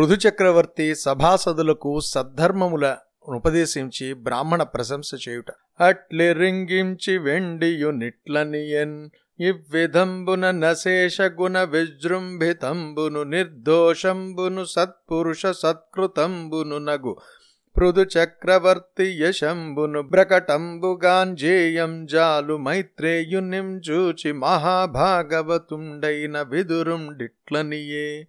పృథు చక్రవర్తి సభాసదులకు సద్ధర్మముల ఉపదేశించి బ్రాహ్మణ ప్రశంస చేయుట. అట్లి రింగించి వెండియు నిట్లనియన్ ఇవ్విధంబున నశేష గుణ విజృంభితంబును నిర్దోషంబును సత్పురుష సత్కృతంబును నగు. పృథు చక్రవర్తి యశంబును బ్రకటంబుగాంజేయం జాలు మైత్రేయునిం చూచి మహాభాగవతుండైన విదురుండిట్లనియే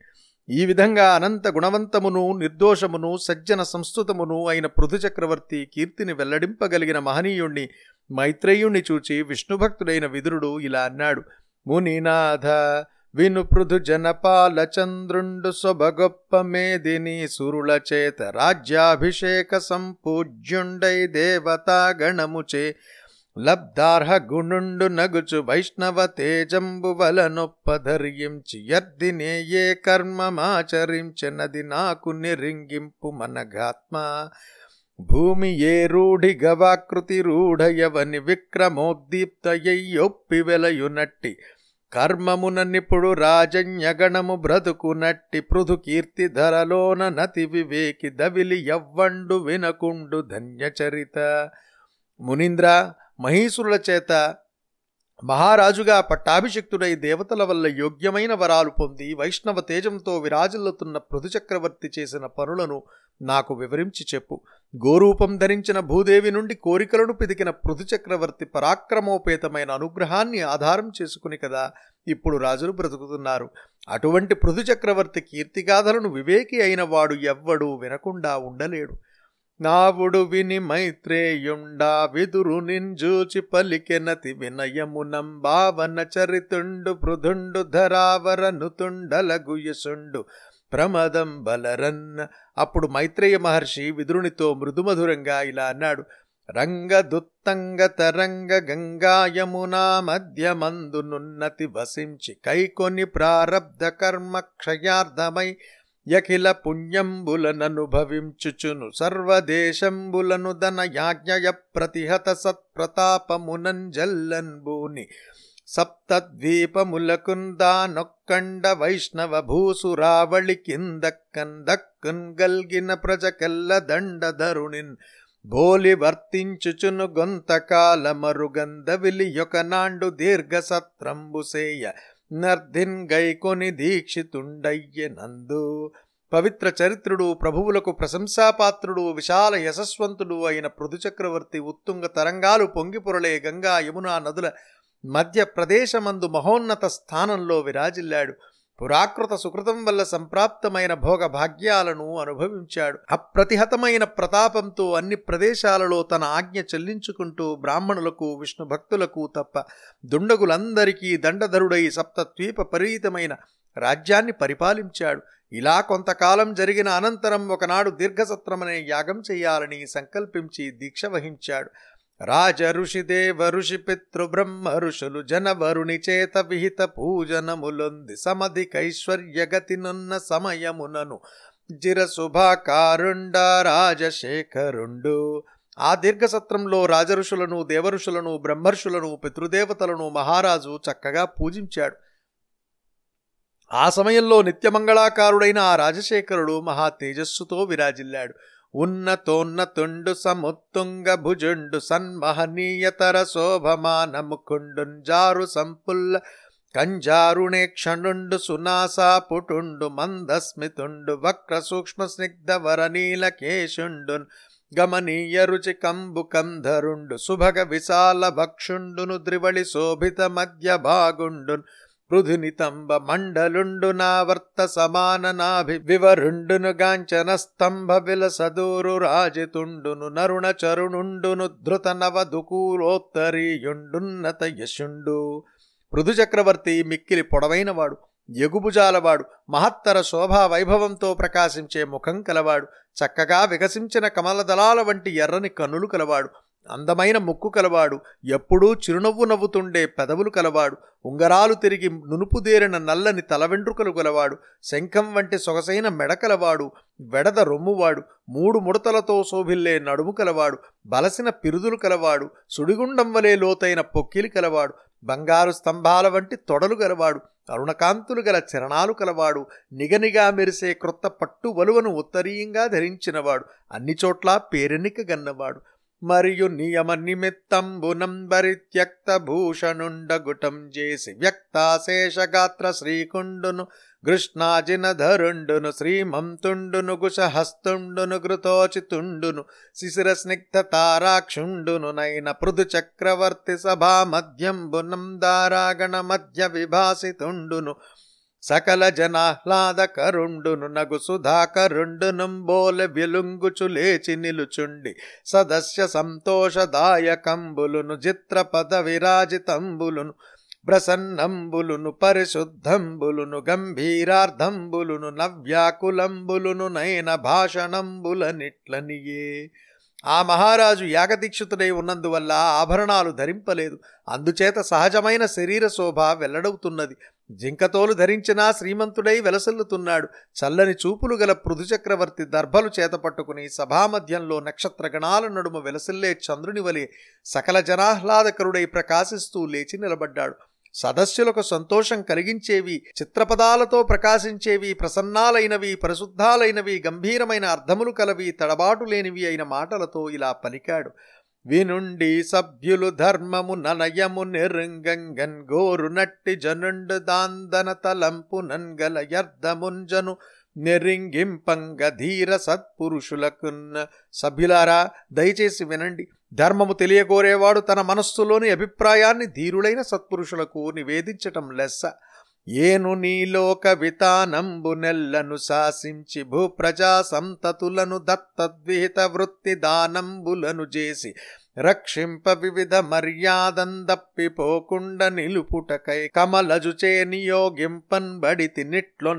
ఈ విధంగా అనంత గుణవంతమును నిర్దోషమును సజ్జన సంస్కృతమును అయిన పృథు చక్రవర్తి కీర్తిని వెల్లడింపగలిగిన మహనీయుణ్ణి మైత్రేయుణ్ణి చూచి విష్ణుభక్తుడైన విదురుడు ఇలా అన్నాడు. మునినాథ విను పృథు జనపాల చంద్రుండు సొబగొప్ప మేదిని సురుల చేత రాజ్యాభిషేక సంపూజ్యుండై దేవతాగణముచే లబ్ధార్హ గుణుండు నగుచు వైష్ణవ తేజంబు వలనొప్పధర్యించి యద్దినే ఏ కర్మమాచరించెనది నాకు నిరింగింపు మనగాత్మ. భూమి ఏ రూఢి గవాకృతి రూఢయవని విక్రమోద్దీప్తయ్యొప్పి వెలయునట్టి కర్మమున నిపుడు రాజన్యగణము బ్రతుకునట్టి పృథు కీర్తి ధరలోన నతి వివేకి దవిలి యవ్వండు వినకుండు ధన్యచరిత. మునీంద్ర మహీసురుల చేత మహారాజుగా పట్టాభిషిక్తుడై దేవతల వల్ల యోగ్యమైన వరాలు పొంది వైష్ణవ తేజంతో విరాజిల్లుతున్న పృథుచక్రవర్తి చేసిన పనులను నాకు వివరించి చెప్పు. గోరూపం ధరించిన భూదేవి నుండి కోరికలను పిదికిన పృథుచక్రవర్తి పరాక్రమోపేతమైన అనుగ్రహాన్ని ఆధారం చేసుకుని కదా ఇప్పుడు రాజులు బ్రతుకుతున్నారు. అటువంటి పృథుచక్రవర్తి కీర్తిగాథలను వివేకి అయిన వాడు ఎవ్వడూ వినకుండా ఉండలేడు. నావుడు విని మైత్రేయుండా విదురు నింజూచి పలికెనతి వినయమునం భావన చరితుండు పృథుండు ధరావరనుతుండలగుయసుండు ప్రమదం బలరన్న అప్పుడు మైత్రేయ మహర్షి విదురునితో మృదుమధురంగా ఇలా అన్నాడు రంగదుత్తంగ తరంగ గంగాయమునా మధ్యమందునున్నతి వసించి కైకొని ప్రారబ్ధ కర్మ క్షయార్థమై యఖిల పుణ్యంబులననుభవించుచును సర్వదేశంబులను దన యాజ్ఞయ ప్రతిహత సత్ప్రతాపమునంజల్లన్బూని సప్తద్వీపములకుందానొక్కండ వైష్ణవ భూసురావళి కిందక్కన్ దక్కన్ గల్గిన ప్రజకెల్ల దండధరుణిన్ బోలి వర్తించుచును గొంతకాల మరుగంధవిలి యొకనాండు దీర్ఘ సత్రంబుసేయ నర్ధిన్ గైకొని దీక్షితుండయ్య నందు. పవిత్ర చరిత్రుడు ప్రభువులకు ప్రశంసాపాత్రుడు విశాల యశస్వంతుడు అయిన పృథుచక్రవర్తి ఉత్తుంగ తరంగాలు పొంగిపొరలే గంగా యమునా నదుల మధ్య ప్రదేశమందు మహోన్నత స్థానంలో విరాజిల్లాడు. పురాకృత సుకృతం వల్ల సంప్రాప్తమైన భోగ భాగ్యాలను అనుభవించాడు. అప్రతిహతమైన ప్రతాపంతో అన్ని ప్రదేశాలలో తన ఆజ్ఞ చెల్లించుకుంటూ బ్రాహ్మణులకు విష్ణు భక్తులకు తప్ప దుండగులందరికీ దండధరుడై సప్తద్వీప పరీతమైన రాజ్యాన్ని పరిపాలించాడు. ఇలా కొంతకాలం జరిగిన అనంతరం ఒకనాడు దీర్ఘసత్రమనే యాగం చేయాలని సంకల్పించి దీక్ష వహించాడు. రాజ ఋషి దేవ ఋషి పితృ బ్రహ్మ ఋషులు జనవరుని చేత విహిత పూజనములొంది సమధికైశ్వర్యగతినున్న సమయమునను. జిరశుభాకారుండ రాజశేఖరుండు. ఆ దీర్ఘ సత్రంలో రాజఋషులను దేవఋషులను బ్రహ్మర్షులను పితృదేవతలను మహారాజు చక్కగా పూజించాడు. ఆ సమయంలో నిత్యమంగళాకారుడైన ఆ రాజశేఖరుడు మహా తేజస్సుతో విరాజిల్లాడు. ఉన్నతోన్నతుండు సముత్తుంగ భుజుండు సన్మహనీయతర శోభమానముకుండుంజారు సంపుల్ల కంజారుణేక్షణుండు సునాసాపుటుండు మందస్మితుండు వక్ర సూక్ష్మ స్నిగ్ధ వరనీల కేశుండున్ గమనీయ రుచి కంబు కంధరుండు సుభగ విశాల భక్షుండును ద్రివళి శోభిత మధ్య భాగుండున్ పృథునితంబ మండలుండు నావర్త సమాన నాభి వివరుండును గాంచన స్తంభ విలసదూరు రాజితుండును నరుణ చరుణుండును ధృత నవదుకూలోత్తరీయుండున్నత యశుండు. పృథు చక్రవర్తి మిక్కిలి పొడవైనవాడు ఎగుభుజాలవాడు మహత్తర శోభా వైభవంతో ప్రకాశించే ముఖం కలవాడు చక్కగా వికసించిన కమలదళాల వంటి ఎర్రని కన్నులు కలవాడు అందమైన ముక్కు కలవాడు ఎప్పుడూ చిరునవ్వు నవ్వుతుండే పెదవులు కలవాడు ఉంగరాలు తిరిగి నునుపుదేరిన నల్లని తల వెంట్రుకలు గలవాడు శంఖం వంటి సొగసైన మెడకలవాడు వెడద రొమ్మువాడు మూడు ముడతలతో శోభిల్లే నడుము కలవాడు బలసిన పిరుదులు కలవాడు సుడిగుండం వలె లోతైన పొక్కిలి కలవాడు బంగారు స్తంభాల వంటి తొడలు గలవాడు అరుణకాంతులు గల చరణాలు కలవాడు నిగనిగా మెరిసే క్రొత్త పట్టు వలువను ఉత్తరీయంగా ధరించినవాడు అన్ని చోట్ల పేరెన్నిక గన్నవాడు మరియు నియమ నిమిత్తంబునంబరి భూషణుండగుటం చేసి వ్యక్తాశేషగాత్ర శ్రీకుండును కృష్ణాజినధరుండును శ్రీమంతుండును కుశహస్తుండును ఘృతోచితుండును శిశిర స్నిగ్ధ తారాక్షుండును నైన పృథు చక్రవర్తి సభా మధ్యంబునం దారాగణ మధ్య విభాసితుండును. సకల జనాహ్లాదకరుండును నగు సుధాకరుండునుంబోల వెలుంగుచు లేచి నిలుచుండి సదస్య సంతోషదాయకంబులును చిత్రపద విరాజితంబులును ప్రసన్నంబులును పరిశుద్ధంబులును గంభీరార్థంబులును నవ్యాకులంబులును నయన భాషణంబులనిట్లనియే. ఆ మహారాజు యాగదీక్షితుడై ఉన్నందువల్ల ఆభరణాలు ధరింపలేదు. అందుచేత సహజమైన శరీర శోభ వెల్లడవుతున్నది. జింకతోలు ధరించినా శ్రీమంతుడై వెలసల్లుతున్నాడు. చల్లని చూపులు గల పృథుచక్రవర్తి దర్భలు చేతపట్టుకుని సభామధ్యంలో నక్షత్రగణాల నడుమ వెలసిల్లే చంద్రుని వలె సకల జనాహ్లాదకరుడై ప్రకాశిస్తూ లేచి నిలబడ్డాడు. సదస్సులకు సంతోషం కలిగించేవి చిత్రపదాలతో ప్రకాశించేవి ప్రసన్నాలైనవి పరిశుద్ధాలైనవి గంభీరమైన అర్థములు కలవి తడబాటు లేనివి అయిన మాటలతో ఇలా పలికాడు. వినుండి సభ్యులు ధర్మము ననయము నిరుంగంగన్ గోరు నట్టి జనుండు దాందన తలంపు నంగల యర్ధముంజను నెరింగింపంగ ధీర సత్పురుషులకున్న సభ్యులారా దయచేసి వినండి. ధర్మము తెలియకోరేవాడు తన మనస్సులోని అభిప్రాయాన్ని ధీరులైన సత్పురుషులకు నివేదించటం లెస్స. ఏను నీలోక వితానంబు నెల్లను శాసించి భూప్రజా సంతతులను దత్తద్విహిత వృత్తి దానంబులను చేసి రక్షింప వివిధ మర్యాదందప్పిపోకుండ నిలుపుటకై కమలజుచే నియోగింపన్ బడితి నిట్లో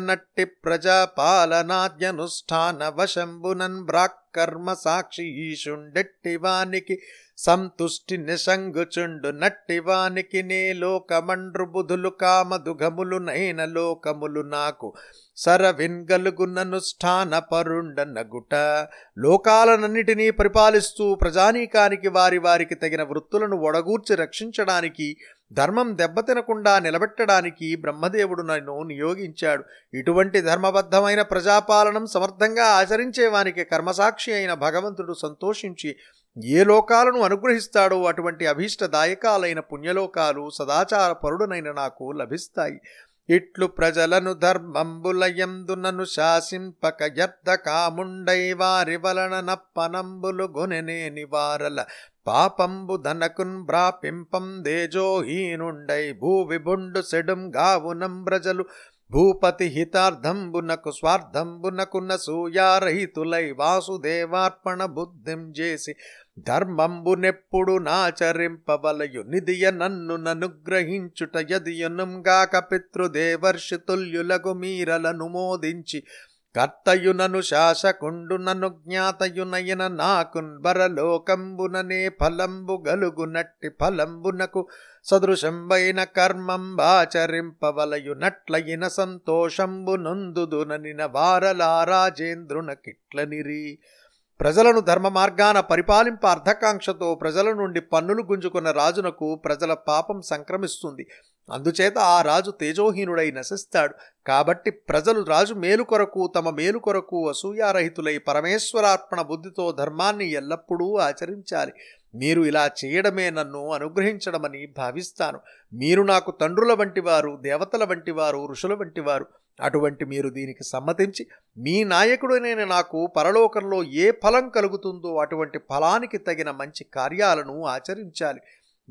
నట్టి ప్రజాపాలనాద్యనుష్ఠాన వశంబునన్ బ్రాక్కర్మ సాక్షి ఈశుండెట్టివానికి సంతుష్టి నిసంగుచుండు నట్టివానికి నే లోకమండ్రు బుధులు కామదుఘములు నైన లోకములు నాకు. సరవిన్గలుగుననుష్ఠాన పరుండ నగుట. లోకాలనన్నిటినీ పరిపాలిస్తూ ప్రజానీకానికి వారి వారికి తగిన వృత్తులను ఒడగూర్చి రక్షించడానికి ధర్మం దెబ్బతినకుండా నిలబెట్టడానికి బ్రహ్మదేవుడు నన్ను నియోగించాడు. ఇటువంటి ధర్మబద్ధమైన ప్రజాపాలనం సమర్థంగా ఆచరించేవానికి కర్మసాక్షి అయిన భగవంతుడు సంతోషించి ఏ లోకాలను అనుగ్రహిస్తాడో అటువంటి అభీష్టదాయకాలైన పుణ్యలోకాలు సదాచార పరుడునైన నాకు లభిస్తాయి. ఇట్లు ప్రజలను ధర్మంబులయందునను శాసింపక యర్థ కాముండై వారి వలన నప్పనంబులు గొనెనేని వారల పాపంబు ధనకున్ బ్రాపింపం దేజోహీనుండై భూ విభుండు సెడుం గావునం ప్రజలు భూపతి హితార్థంబునకు స్వార్థంబునకున్న సూయారహితులై వాసుదేవార్పణ బుద్ధిం చేసి ధర్మంబునెప్పుడు నాచరింపవలయు నిధియ నన్ను ననుగ్రహించుట యదియునుగాక పితృదేవర్షితుల్యులగు మీరలను మోదించి. కర్తయునను శాసకుండునను జ్ఞాతయునయన నాకున్ వరలోకంబుననే ఫలంబు గలుగునట్టి ఫలంబునకు సదృశంబైన కర్మంబాచరింపవలయునట్లయిన సంతోషంబు నొందుదుననిన వారలారాజేంద్రునకిట్లనిరి ప్రజలను ధర్మ మార్గాన పరిపాలింప అర్ధకాంక్షతో ప్రజల నుండి పన్నులు గుంజుకున్న రాజునకు ప్రజల పాపం సంక్రమిస్తుంది. అందుచేత ఆ రాజు తేజోహీనుడై నశిస్తాడు. కాబట్టి ప్రజలు రాజు మేలు కొరకు తమ మేలు కొరకు అసూయారహితులై పరమేశ్వరార్పణ బుద్ధితో ధర్మాన్ని ఎల్లప్పుడూ ఆచరించాలి. మీరు ఇలా చేయడమే నన్ను అనుగ్రహించడమని భావిస్తాను. మీరు నాకు తండ్రుల వంటివారు దేవతల వంటివారు ఋషుల వంటివారు అటువంటి మీరు దీనికి సమ్మతించి మీ నాయకుడైన నాకు పరలోకంలో ఏ ఫలం కలుగుతుందో అటువంటి ఫలానికి తగిన మంచి కార్యాలను ఆచరించాలి.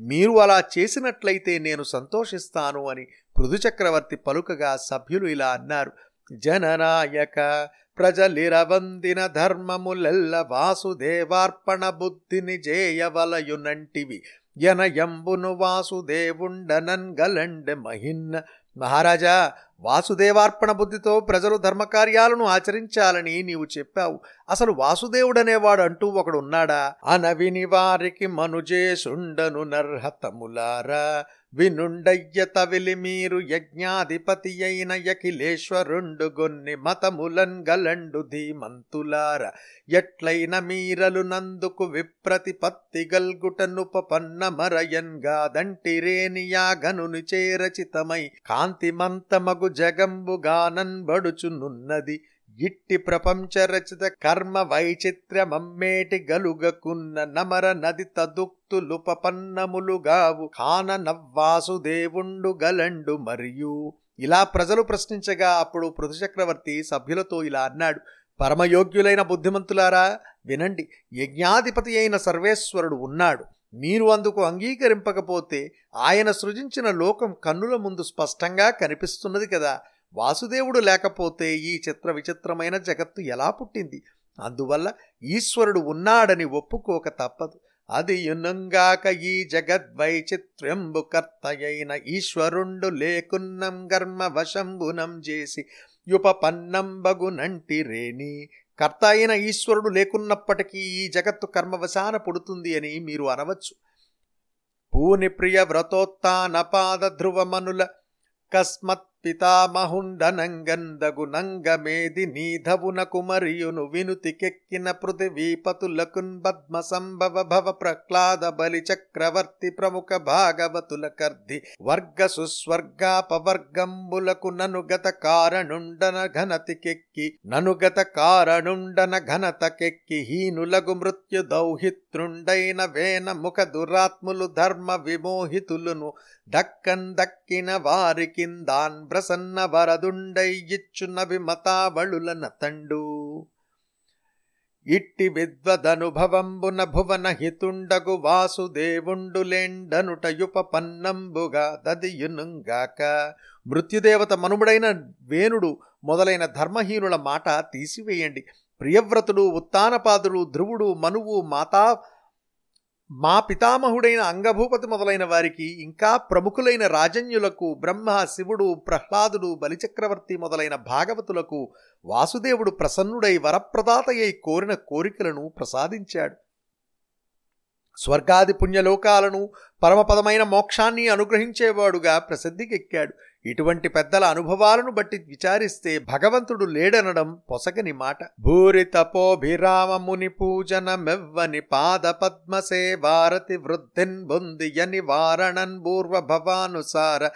మీరు అలా చేసినట్లయితే నేను సంతోషిస్తాను అని పృథుచక్రవర్తి పలుకగా సభ్యులు ఇలా అన్నారు. జననాయక ప్రజలిరవందిన ధర్మములెల్ల వాసుదేవార్పణ బుద్ధిని జేయవలయునంటివి. యనయంబును వాసుదేవుండనన్ గలండె మహిన్న. మహారాజా వాసుదేవార్పణ బుద్ధితో ప్రజలు ధర్మకార్యాలను ఆచరించాలని నీవు చెప్పావు. అసలు వాసుదేవుడనేవాడు అంటూ ఒకడున్నాడా? అనవిని వారికి మనుజేసుండను నర్హతములారా. వినుండయ్య తవిలి మీరు యజ్ఞాధిపతి అయిన యఖిలేశ్వరుండు గొన్ని మతములన్ గలండు ధీమంతులార. ఎట్లైన మీరలు నందుకు విప్రతిపత్తి గల్గుటనుపపన్న మరయన్గాదంటిరేనియాగనుని చేరచితమై కాంతిమంతమగు జగంబుగానన్బడుచునున్నది ఇట్టి ప్రపంచ రచిత కర్మ వైచిత్ర్యమమ్మేటి గలుగకున్న నమర నది తదుక్తులుపపన్నములుగావు కాన నవ్వాసుదేవుండు గలండు మరియు. ఇలా ప్రజలు ప్రశ్నించగా అప్పుడు పృథుచక్రవర్తి సభ్యులతో ఇలా అన్నాడు. పరమయోగ్యులైన బుద్ధిమంతులారా వినండి యజ్ఞాధిపతి అయిన సర్వేశ్వరుడు ఉన్నాడు. మీరు అందుకు అంగీకరింపకపోతే ఆయన సృజించిన లోకం కన్నుల ముందు స్పష్టంగా కనిపిస్తున్నది కదా. వాసుదేవుడు లేకపోతే ఈ చిత్ర విచిత్రమైన జగత్తు ఎలా పుట్టింది? అందువల్ల ఈశ్వరుడు ఉన్నాడని ఒప్పుకోక తప్పదు. అది యునంగాక ఈ జగద్వైచిత్ర్యంబు కర్తయైన ఈశ్వరుండు లేకున్నం గర్మ వశంబునం చేసి యుపపన్నంబగునంటి రేణి. కర్త అయిన ఈశ్వరుడు లేకున్నప్పటికీ ఈ జగత్తు కర్మవశాన పుడుతుంది అని మీరు అనవచ్చు. పూని ప్రియ వ్రతోత్తానపాద ధ్రువమనుల కస్మత్ పితామహుండనంగందగు నంగమేది నీధవునకు మరియును వినుతికెక్కిన పృథివీపతులకున్ పద్మ సంభవ భవ ప్రహ్లాద బలి చక్రవర్తి ప్రముఖ భాగవతుల కర్ధి వర్గ సుస్వర్గాపవర్గంబులకు ననుగత కారణుండన ఘనతికెక్కి ననుగత కారణుండన ఘనతకెక్కి హీనులగు మృత్యు దౌహిత్రుండైన వేన ముఖ దురాత్ములు ధర్మ విమోహితులును దక్కన్ దక్కిన వారికిందాన్ ప్రసన్న వరదుండై ఇచ్చునవి మతాబళులన తండు. ఇట్టి విద్వదనుభవంబున భువన హితుండగు వాసుదేవుండులేండనుటయుప పన్నంబుగా దదియునుగాక. మృత్యుదేవత మనుముడైన వేణుడు మొదలైన ధర్మహీనుల మాట తీసివేయండి. ప్రియవ్రతుడు ఉత్తానపాదుడు ధ్రువుడు మనువు మాతా మా పితామహుడైన అంగభూపతి మొదలైన వారికి ఇంకా ప్రముఖులైన రాజన్యులకు బ్రహ్మ శివుడు ప్రహ్లాదుడు బలిచక్రవర్తి మొదలైన భాగవతులకు వాసుదేవుడు ప్రసన్నుడై వరప్రదాతయ్యై కోరిన కోరికలను ప్రసాదించాడు. స్వర్గాది పుణ్యలోకాలను పరమపదమైన మోక్షాన్ని అనుగ్రహించేవాడుగా ప్రసిద్ధికెక్కాడు. ఇటువంటి పెద్దల అనుభవాలను బట్టి విచారిస్తే భగవంతుడు లేడనడం పొసగని మాట. భూరి తపోభిరామముని పూజన మెవ్వని పాద పద్మసే వారతి వృద్ధిన్ బొందియని వారణన్ పూర్వ భవానుసార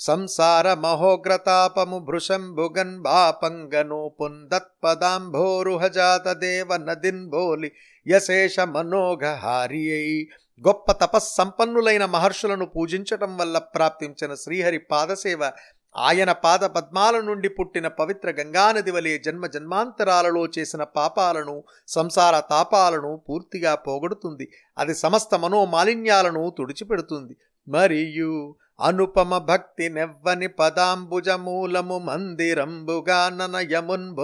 సంసార మహోగ్రతాపము భృశంభుగన్ బాపంగనో పుందత్పదాంభోరుహజాత దేవ నదిన్ భోలి యశేష మనోఘహారియై గొప్ప తపస్సంపన్నులైన మహర్షులను పూజించటం వల్ల ప్రాప్తించిన శ్రీహరి పాదసేవ ఆయన పాద పద్మాల నుండి పుట్టిన పవిత్ర గంగానది వలె జన్మ జన్మాంతరాలలో చేసిన పాపాలను సంసార తాపాలను పూర్తిగా పోగొడుతుంది. అది సమస్త మనోమాలిన్యాలను తుడిచిపెడుతుంది. మరియు అనుపమ భక్తి నెవ్వని పదాంబుజమూలము మందిరంబుగానన మందిరంబుగా ననయమున్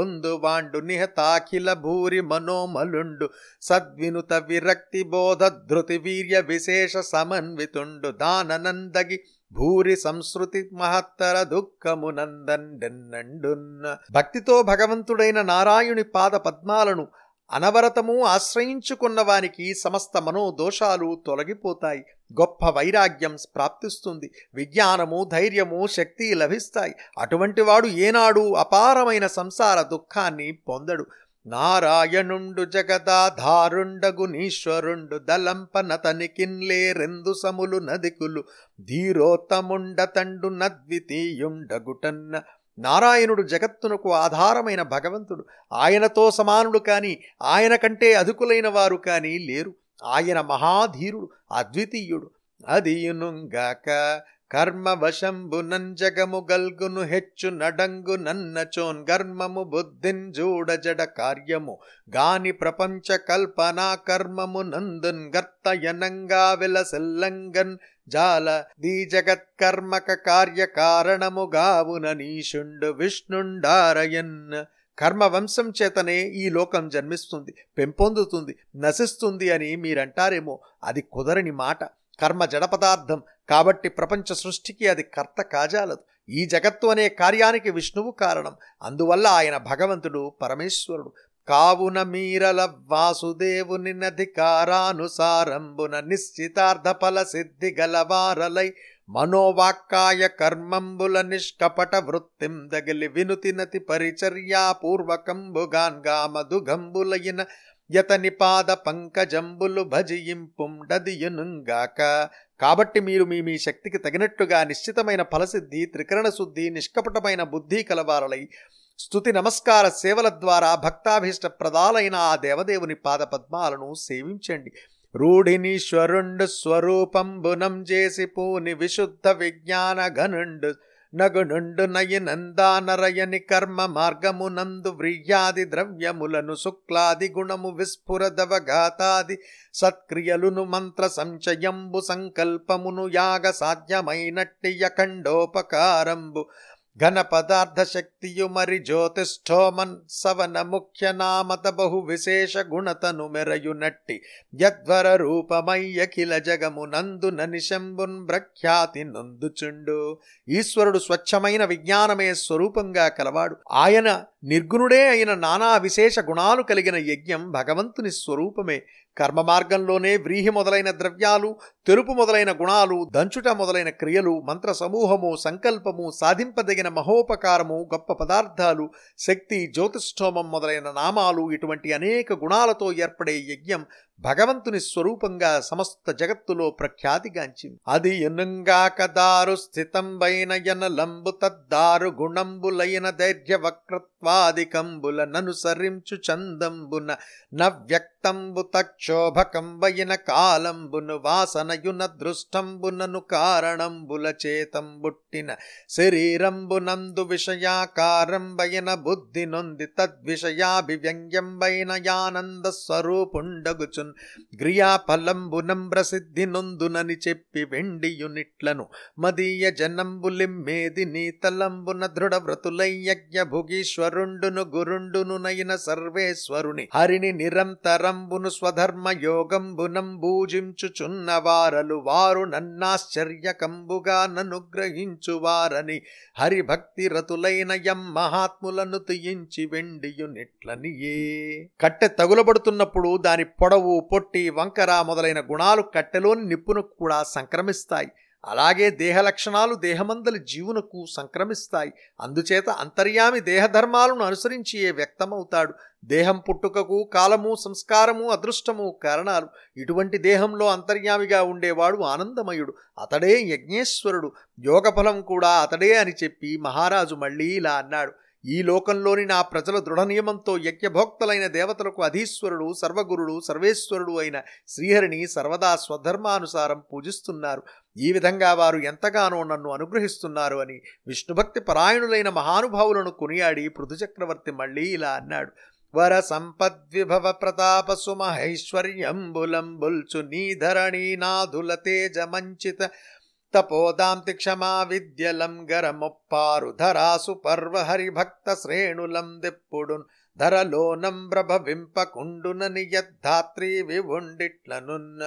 వాండు నిహతాఖిల భూరి మనోమలుండు సద్వినుత విరక్తి బోధ ధృతి వీర్య విశేష సమన్వితుండు దాననందగి భూరి సంస్కృతి మహత్తర దుఃఖమునందండెన్నండున్న భక్తితో భగవంతుడైన నారాయుని పాద పద్మాలను అనవరతము ఆశ్రయించుకున్న వానికి సమస్త మనోదోషాలు తొలగిపోతాయి. గొప్ప వైరాగ్యం ప్రాప్తిస్తుంది. విజ్ఞానము ధైర్యము శక్తి లభిస్తాయి. అటువంటి వాడు ఏనాడు అపారమైన సంసార దుఃఖాన్ని పొందడు. నారాయణుండు జగదాధారుండగు నీశ్వరుండు దలంపనతనికిన్లే రెండు సములు నదికులు. ధీరోత్తముండతండు నద్వితీయుండగుటన్న. నారాయణుడు జగత్తునకు ఆధారమైన భగవంతుడు. ఆయనతో సమానుడు కాని ఆయన కంటే అధికులైన వారు కానీ లేరు. ఆయన మహాధీరుడు అద్వితీయుడు. అదియునుగాక కర్మవశంబు నంజగము గల్గును హెచ్చు నడంగు నన్నచోన్ గర్మము బుద్ధిన్ జూడజడ కార్యము. గాని ప్రపంచ కల్పనా కర్మము నందున్ గర్తయనంగా విలసల్లంగన్ జాల దీ జగత్కర్మక కార్యకారణముగావున నీషుండు విష్ణుండారయన్. కర్మ వంశం చేతనే ఈ లోకం జన్మిస్తుంది పెంపొందుతుంది నశిస్తుంది అని మీరంటారేమో అది కుదరని మాట. కర్మ జడ పదార్థం. కాబట్టి ప్రపంచ సృష్టికి అది కర్త కాజాలదు. ఈ జగత్తు అనే కార్యానికి విష్ణువు కారణం. అందువల్ల ఆయన భగవంతుడు పరమేశ్వరుడు. కావున మీరల వాసుదేవుని నధికారానుసారంబున నిశ్చితార్థ ఫల సిద్ధి గలవారలై మనోవాక్కాయ కర్మంబుల నిష్కపట వృత్తిం దగిలి వినుతినతి పరిచర్యాపూర్వకంబుగాన్గా మధుగంబులయిన యతని పాద పంకజంబులు భజియింపుండదియునుగాక కాబట్టి మీరు మీ మీ శక్తికి తగినట్టుగా నిశ్చితమైన ఫలసిద్ధి త్రికరణ శుద్ధి నిష్కపటమైన బుద్ధి కలవారలై స్తుతి నమస్కార సేవల ద్వారా భక్తాభీష్ట ప్రదాలైన ఆ దేవదేవుని పాద పద్మాలను సేవించండి. రూఢినీశ్వరుండు స్వరూపంబునం చేసి పూని విశుద్ధ విజ్ఞాన ఘనుండు నగునుండు నయనందానరయని కర్మ మార్గమునందు వ్రియాది ద్రవ్యములను శుక్లాది గుణము విస్ఫురదవఘాతాది సత్క్రియలును మంత్ర సంచయంబు సంకల్పమును యాగ సాధ్యమైనట్టి యఖండోపకారంబు ఘన పదార్థ శక్తియు మరి జ్యోతిష్ఠోమన్ సవన ముఖ్య నామత బహు విశేష గుణతను మెరయునట్టి యద్వర రూపమయ్యఖిల జగమునందు ననిశంబున్ ప్రఖ్యాతి నందుచుండు ఈశ్వరుడు స్వచ్ఛమైన విజ్ఞానమే స్వరూపంగా కలవాడు ఆయన నిర్గుణుడే అయిన నానా విశేష గుణాలు కలిగిన యజ్ఞం భగవంతుని స్వరూపమే కర్మ మార్గంలోనే వ్రీహి మొదలైన ద్రవ్యాలు తెలుపు మొదలైన గుణాలు దంచుట మొదలైన క్రియలు మంత్ర సమూహము సంకల్పము సాధింపదగిన మహోపకారము గొప్ప పదార్థాలు శక్తి జ్యోతిష్ఠోమం మొదలైన నామాలు ఇటువంటి అనేక గుణాలతో ఏర్పడే యజ్ఞం భగవంతుని స్వరూపంగా సమస్త జగత్తులో ప్రఖ్యాతిగాంచింది. అది ఎనుంగాక దారు స్థితంబైన యనలంబు తద్దారు గుణంబులైన దైర్ఘ్య వక్రత్వాదికంబుల ననుసరించు చందంబున నవ్యక్తంబు తక్షోభకంబైన కాలంబును వాసనయున దృష్టంబునను కారణంబుల చేతంబుట్టిన శరీరంబునందు విషయాకారంబైన బుద్ధి నొంది తద్విషయాభివ్యంగ్యంబైన యానంద స్వరూపుండగుచున్ గ్రియాఫలంబునం ప్రసిద్ధి నొందునని చెప్పి వెండియునిట్లను మదీయ జనంబులిమ్మేది నీతలంబున దృఢ వ్రతులయ్యజ్ఞ భుగీశ్వరుండును గురుండును నైన సర్వేశ్వరుని హరిని నిరంతరంబును స్వధర్మ యోగంబునం భూజించుచున్న వారలు వారు నన్నాశ్చర్యకంబుగా ననుగ్రహించువారని హరిభక్తి రతులైన యం మహాత్ములను తుయించి వెండియునిట్లనియే. కట్టె తగులబడుతున్నప్పుడు దాని పొడవు పొట్టి వంకర మొదలైన గుణాలు కట్టెలోని నిప్పును కూడా సంక్రమిస్తాయి. అలాగే దేహ లక్షణాలు దేహమందలి జీవునకు సంక్రమిస్తాయి. అందుచేత అంతర్యామి దేహధర్మాలను అనుసరించి వ్యక్తమవుతాడు? దేహం పుట్టుకకు కాలము సంస్కారము అదృష్టము కారణాలు. ఇటువంటి దేహంలో అంతర్యామిగా ఉండేవాడు ఆనందమయుడు అతడే యజ్ఞేశ్వరుడు. యోగఫలం కూడా అతడే అని చెప్పి మహారాజు మళ్ళీ ఇలా అన్నాడు. ఈ లోకంలోని నా ప్రజల దృఢ నియమంతో యజ్ఞభోక్తలైన దేవతలకు అధీశ్వరుడు సర్వగురుడు సర్వేశ్వరుడు అయిన శ్రీహరిని సర్వదా స్వధర్మానుసారం పూజిస్తున్నారు. ఈ విధంగా వారు ఎంతగానో నన్ను అనుగ్రహిస్తున్నారు అని విష్ణుభక్తి పరాయణులైన మహానుభావులను కొనియాడి పృథుచక్రవర్తి మళ్ళీ ఇలా అన్నాడు. వర సంపద్విభవ ప్రతాప సుమహైశ్వర్యంబులంబుల్చు నీధరణీ నాధుల తేజమంచిత తపోదాంతి క్షమా విద్యలం గరమొప్పారు. ధరాసు పర్వ హరిభక్త శ్రేణులం దిప్పుడున్. ధరలోనం ప్రభవింపకుండునని నియద్ధాత్రి వివుండిట్లనున్న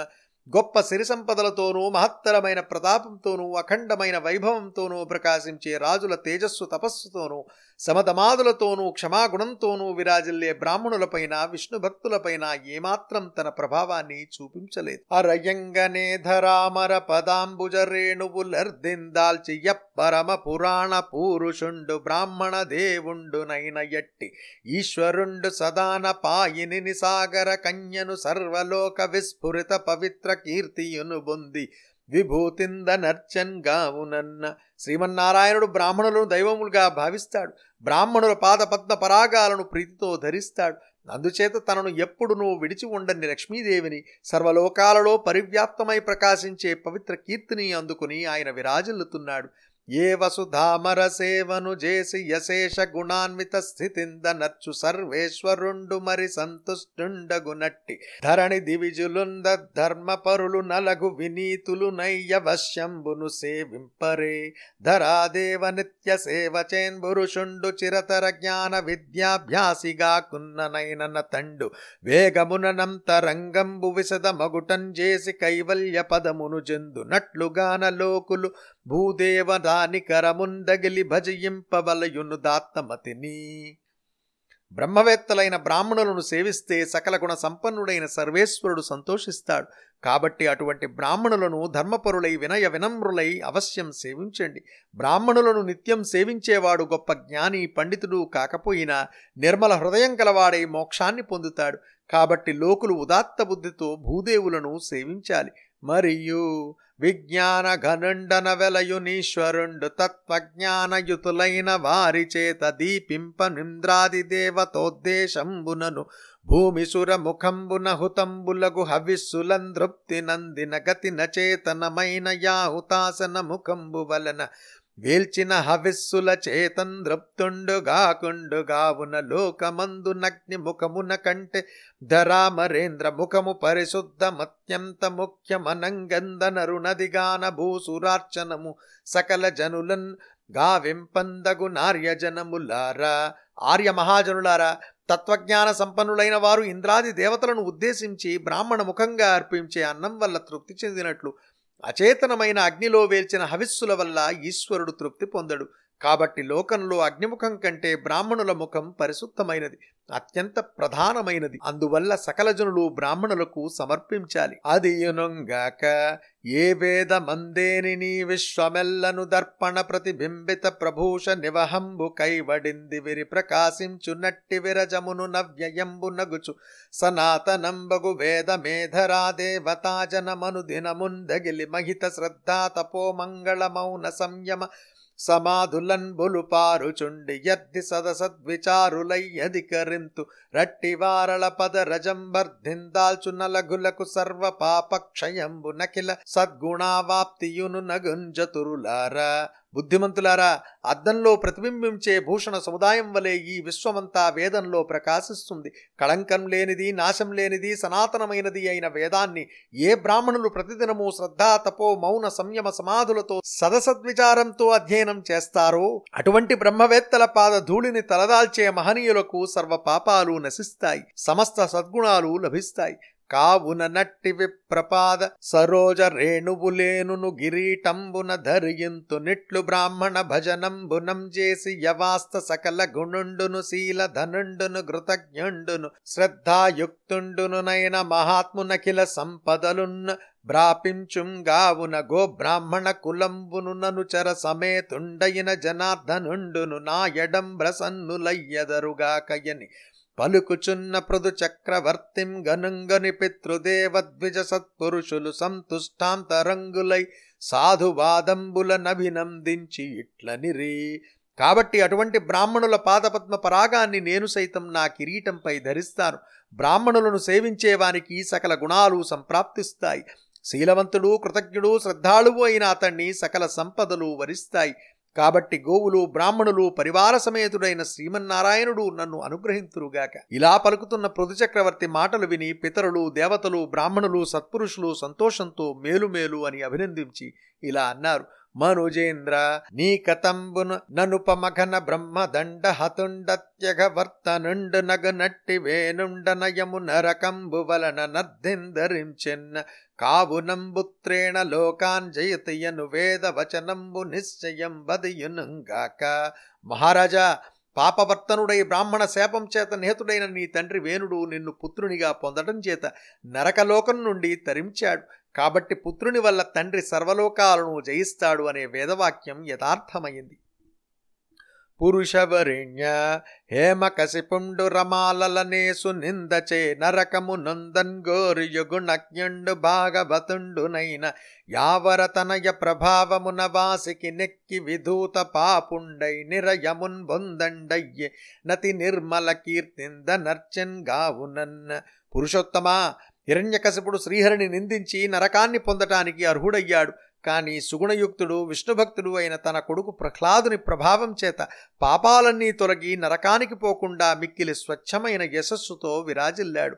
గొప్ప సిరి సంపదలతోనూ మహత్తరమైన ప్రతాపంతోనూ అఖండమైన వైభవంతోనూ ప్రకాశించే రాజుల తేజస్సు తపస్సుతోనూ సమధమాదులతోనూ క్షమాగుణంతోనూ విరాజిల్లే బ్రాహ్మణులపైన విష్ణు భక్తులపైన ఏమాత్రం తన ప్రభావాన్ని చూపించలేదు. అరయంగనే ధరామర పదాంబుజ రేణువులర్దిందాల్చి పరమ పురాణ పూరుషుండు బ్రాహ్మణ దేవుండు నైన ఎట్టి. ఈశ్వరుండు సదాన పాయిని సాగర కన్యను సర్వలోక విస్ఫురిత పవిత్ర కీర్తియును బొంది. విభూతిందనర్చన్ గావునన్న. శ్రీమన్నారాయణుడు బ్రాహ్మణులను దైవములుగా భావిస్తాడు. బ్రాహ్మణుల పాదపద్మ పరాగాలను ప్రీతితో ధరిస్తాడు. అందుచేత తనను ఎప్పుడునూ విడిచి ఉండని లక్ష్మీదేవిని సర్వలోకాలలో పరివ్యాప్తమై ప్రకాశించే పవిత్ర కీర్తిని అందుకుని ఆయన విరాజిల్లుతున్నాడు. ఏ వసుధామర సేవను చేసి యశేష గుణాన్విత స్థితింద నచ్చు సర్వేశ్వరుండు మరి సంతుష్టుండగునట్టి ధరణి దివిజులుంద ధర్మపరులు నలగు వినీతులు నయ్యవశ్యంబును సేవింపరే. ధరాదేవ నిత్య సేవ చేన్బురుషుండు చిరతర జ్ఞాన విద్యాభ్యాసిగా కున్ననైన తండు. వేగమునంతరంగంబు విశద మగుటం చేసి కైవల్య పదమును చెందునట్లుగాన లోకులు భూదేవ దాని భజయింపవలయును దాత్తమతిని. బ్రహ్మవేత్తలైన బ్రాహ్మణులను సేవిస్తే సకల గుణ సంపన్నుడైన సర్వేశ్వరుడు సంతోషిస్తాడు. కాబట్టి అటువంటి బ్రాహ్మణులను ధర్మపరులై వినయ వినమ్రులై అవశ్యం సేవించండి. బ్రాహ్మణులను నిత్యం సేవించేవాడు గొప్ప జ్ఞాని పండితుడు కాకపోయినా నిర్మల హృదయం కలవాడై మోక్షాన్ని పొందుతాడు. కాబట్టి లోకులు ఉదాత్త బుద్ధితో భూదేవులను సేవించాలి. మరియు విజ్ఞాన ఘనుండన వెలయునీశ్వరుండు తత్వజ్ఞానయుతులైన వారి చేత దీపింప నింద్రాది దేవతోద్దేశంబునను భూమిసుర ముఖంబున హుతంబులగు హవిస్సులందృప్తి నందిన గతిన చేతనమైన యాహుతాసన ముఖంబు వలన వీల్చిన హవిస్సుల చేతం దృప్తుండుగాకుండు గావున లోకమందు నగ్ని ముఖమున కంటే ధరామరేంద్ర ముఖము పరిశుద్ధమత్యంత ముఖ్యమనంగందనరునదిగాన భూసురార్చనము సకల జనులన్ గావింపందగు నార్యజనములారా. ఆర్య మహాజనులారా తత్వజ్ఞాన సంపన్నులైన వారు ఇంద్రాది దేవతలను ఉద్దేశించి బ్రాహ్మణ ముఖంగా అర్పించే అన్నం వల్ల తృప్తి చెందినట్లు అచేతనమైన అగ్నిలో వేల్చిన హవిస్సుల వల్ల ఈశ్వరుడు తృప్తి పొందడు. కాబట్టి లోకంలో అగ్నిముఖం కంటే బ్రాహ్మణుల ముఖం పరిశుద్ధమైనది. అత్యంత ప్రధానమైనది. అందువల్ల సకల జనులు బ్రాహ్మణులకు సమర్పించాలి. అది యునుంగాక ఏ వేద మందేని నీ విశ్వమెల్లను దర్పణ ప్రతిబింబిత ప్రభూష నివహంబు కైవడింది విరి ప్రకాశించు నట్టి విరజమును నవ్యయంబు నగుచు. సనాతనంబగు వేద మేధరా దేవతా జనమను దినముందగిలి మహిత శ్రద్ధా తపో మంగళ మౌన సంయమ సమాధులన్ బొలుపారుచుండి యద్ది సదసద్విచారులయ్యధికరింతు. రట్టి వారళ పద రజంబర్ధిందాల్చు నలగులకు సర్వ పాపక్షయంబు నకిల సద్గుణావాప్తియును నగుంజతురులారా. బుద్ధిమంతులారా అద్దంలో ప్రతిబింబించే భూషణ సముదాయం వలె ఈ విశ్వమంతా వేదంలో ప్రకాశిస్తుంది. కళంకం లేనిది నాశం లేనిది సనాతనమైనది అయిన వేదాన్ని ఏ బ్రాహ్మణులు ప్రతిదినము శ్రద్ధా తపో మౌన సంయమ సమాధులతో సదసద్విచారంతో అధ్యయనం చేస్తారో అటువంటి బ్రహ్మవేత్తల పాద ధూళిని తలదాల్చే మహనీయులకు సర్వ పాపాలు నశిస్తాయి. సమస్త సద్గుణాలు లభిస్తాయి. కావున నట్టి విప్రపాద సరోజ రేణువులేనును గిరీటంబున ధరియింతు నిట్లు బ్రాహ్మణ భజనంబునం చేసి యవాస్త సకల గుణుండును శీల ధనుండును కృతజ్ఞుండును శ్రద్ధాయుక్తుండును నైన మహాత్మునఖిల సంపదలున్న బ్రాపించుంగావున గో బ్రాహ్మణ కులంబును ననుచర సమేతుండయిన జనార్దనుండును నా ఎడంబ్రసన్నులయ్యదరుగాకయని పలుకుచున్న పృదు చక్రవర్తిం గనుంగని పితృదేవద్విజ సత్పురుషులు సంతుష్టాంతరంగులై సాధువాదంబుల నభినందించి ఇట్లనిరి. కాబట్టి అటువంటి బ్రాహ్మణుల పాదపద్మ పరాగాన్ని నేను సైతం నా కిరీటంపై ధరిస్తాను. బ్రాహ్మణులను సేవించేవానికి సకల గుణాలు సంప్రాప్తిస్తాయి. శీలవంతుడు కృతజ్ఞుడు శ్రద్ధాళువు అయిన అతణ్ణి సకల సంపదలు వరిస్తాయి. కాబట్టి గోవులు బ్రాహ్మణులు పరివార సమేతుడైన శ్రీమన్నారాయణుడు నన్ను అనుగ్రహింతురుగాక. ఇలా పలుకుతున్న పృథుచక్రవర్తి మాటలు విని పితరులు దేవతలు బ్రాహ్మణులు సత్పురుషులు సంతోషంతో మేలుమేలు అని అభినందించి ఇలా అన్నారు. మనుజేంద్ర నీ కతంబును ననుపమఘన బ్రహ్మదండ హతుండత్యగ వర్తనుండు నగనట్టి వేనుండ నయము నరకంబు వలన నర్దిందరించెన్న కావునంబుత్రేణ లోకాన్ జయతియను వేద వచనంబు నిశ్చయం బదియునుగాక మహారాజా పాపవర్తనుడై బ్రాహ్మణ శాపం చేత నిహతుడైన నీ తండ్రి వేణుడు నిన్ను పుత్రునిగా పొందడం చేత నరకలోకం నుండి తరించాడు కాబట్టి పుత్రుని వల్ల తండ్రి సర్వలోకాలను జయిస్తాడు అనే వేదవాక్యం యథార్థమైంది. పురుషవరిణ్య హేమ కసిపుండు రమాలలనేసు నిందచే నరకము నందన్ గోరియుగుణజ్ఞుండు భాగవతుండునైన యావరతనయ ప్రభావమున వాసికి నెక్కి విధూత పాపుండై నిరయమున్ బొందండయ్యే నతి నిర్మల కీర్తింద నర్చెన్ గావునన్న పురుషోత్తమా హిరణ్యకశపుడు శ్రీహరిని నిందించి నరకాన్ని పొందటానికి అర్హుడయ్యాడు. కానీ సుగుణయుక్తుడు విష్ణుభక్తుడు అయిన తన కొడుకు ప్రహ్లాదుని ప్రభావం చేత పాపాలన్నీ తొలగి నరకానికి పోకుండా మిక్కిలి స్వచ్ఛమైన యశస్సుతో విరాజిల్లాడు.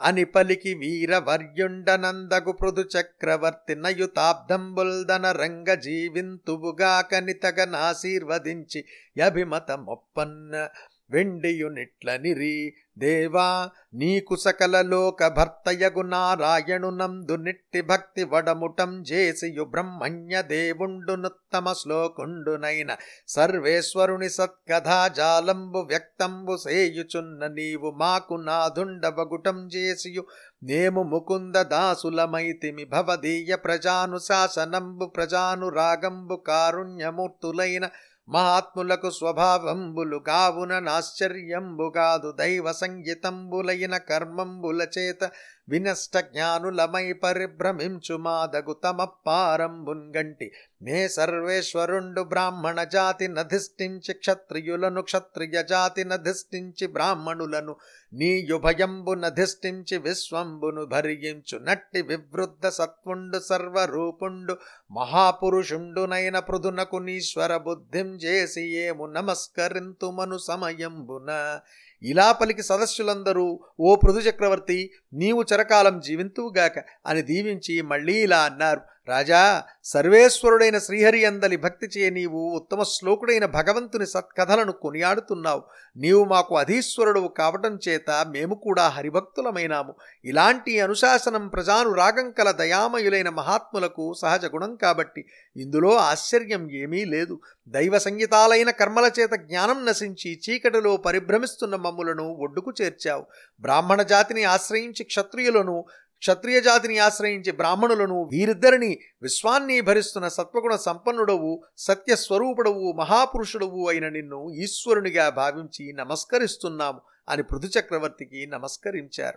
అని పలికి వీరవర్యుండనందగు పృథు చక్రవర్తి నయుతాబ్దంబుల్దన రంగ జీవింతువుగా కనితగనాశీర్వదించి అభిమతమొప్పన్న వెండియునిట్లనిరి దేవా నీకు సకల లోక భర్తయగు నారాయణు నందు నిట్టి భక్తి వడముటం చేసియు బ్రహ్మణ్య దేవుండునుత్తమ శ్లోకుండునైన. సర్వేశ్వరుని సత్కథా జాలంబు వ్యక్తంబు సేయుచున్న నీవు మాకు నాదుండవగుటం చేసియు. నేము ముకుంద దాసులమైతిమి భవదీయ ప్రజాను శాసనంబు ప్రజాను రాగంబు కారుణ్యమూర్తులైన మహాత్ములకు స్వభావంబులు కావున నాశ్చర్యంబు కాదు దైవ సంగీతంబులైన కర్మంబుల చేత వినష్ట జ్ఞానులమై పరిభ్రమించు మాదగు తమ పారంబున్గంటి నే సర్వేశ్వరుండు బ్రాహ్మణ జాతి నధిష్ఠించి క్షత్రియులను క్షత్రియ జాతి నధిష్ఠించి బ్రాహ్మణులను నీయుభయంబు నధిష్ఠించి విశ్వంబును భరించు నట్టి వివృద్ధ సత్వుండు సర్వరూపుండు మహాపురుషుండునైన పృథునకు నీశ్వర బుద్ధిం చేసి ఏము నమస్కరింతుమను సమయంబున. ఇలా పలికి సదస్సులందరూ ఓ పృథు చక్రవర్తి నీవు చర చిరకాలం జీవింతువుగాక అని దీవించి మళ్ళీ ఇలా అన్నారు. రాజా సర్వేశ్వరుడైన శ్రీహరి అందలి భక్తి చేయ నీవు ఉత్తమ శ్లోకుడైన భగవంతుని సత్కథలను కొనియాడుతున్నావు. నీవు మాకు అధీశ్వరుడు కావటం చేత మేము కూడా హరిభక్తులమైనాము. ఇలాంటి అనుశాసనం ప్రజానురాగం కల దయామయులైన మహాత్ములకు సహజ గుణం కాబట్టి ఇందులో ఆశ్చర్యం ఏమీ లేదు. దైవ సంగీతాలైన కర్మల చేత జ్ఞానం నశించి చీకటిలో పరిభ్రమిస్తున్న మమ్ములను ఒడ్డుకు చేర్చావు. బ్రాహ్మణ జాతిని ఆశ్రయించి క్షత్రియులను క్షత్రియ జాతిని ఆశ్రయించి బ్రాహ్మణులను వీరిద్దరిని విశ్వాన్ని భరిస్తున్న సత్వగుణ సంపన్నుడవు సత్యస్వరూపుడవు మహాపురుషుడవు అయిన నిన్ను ఈశ్వరునిగా భావించి నమస్కరిస్తున్నాము అని పృథు చక్రవర్తికి నమస్కరించారు.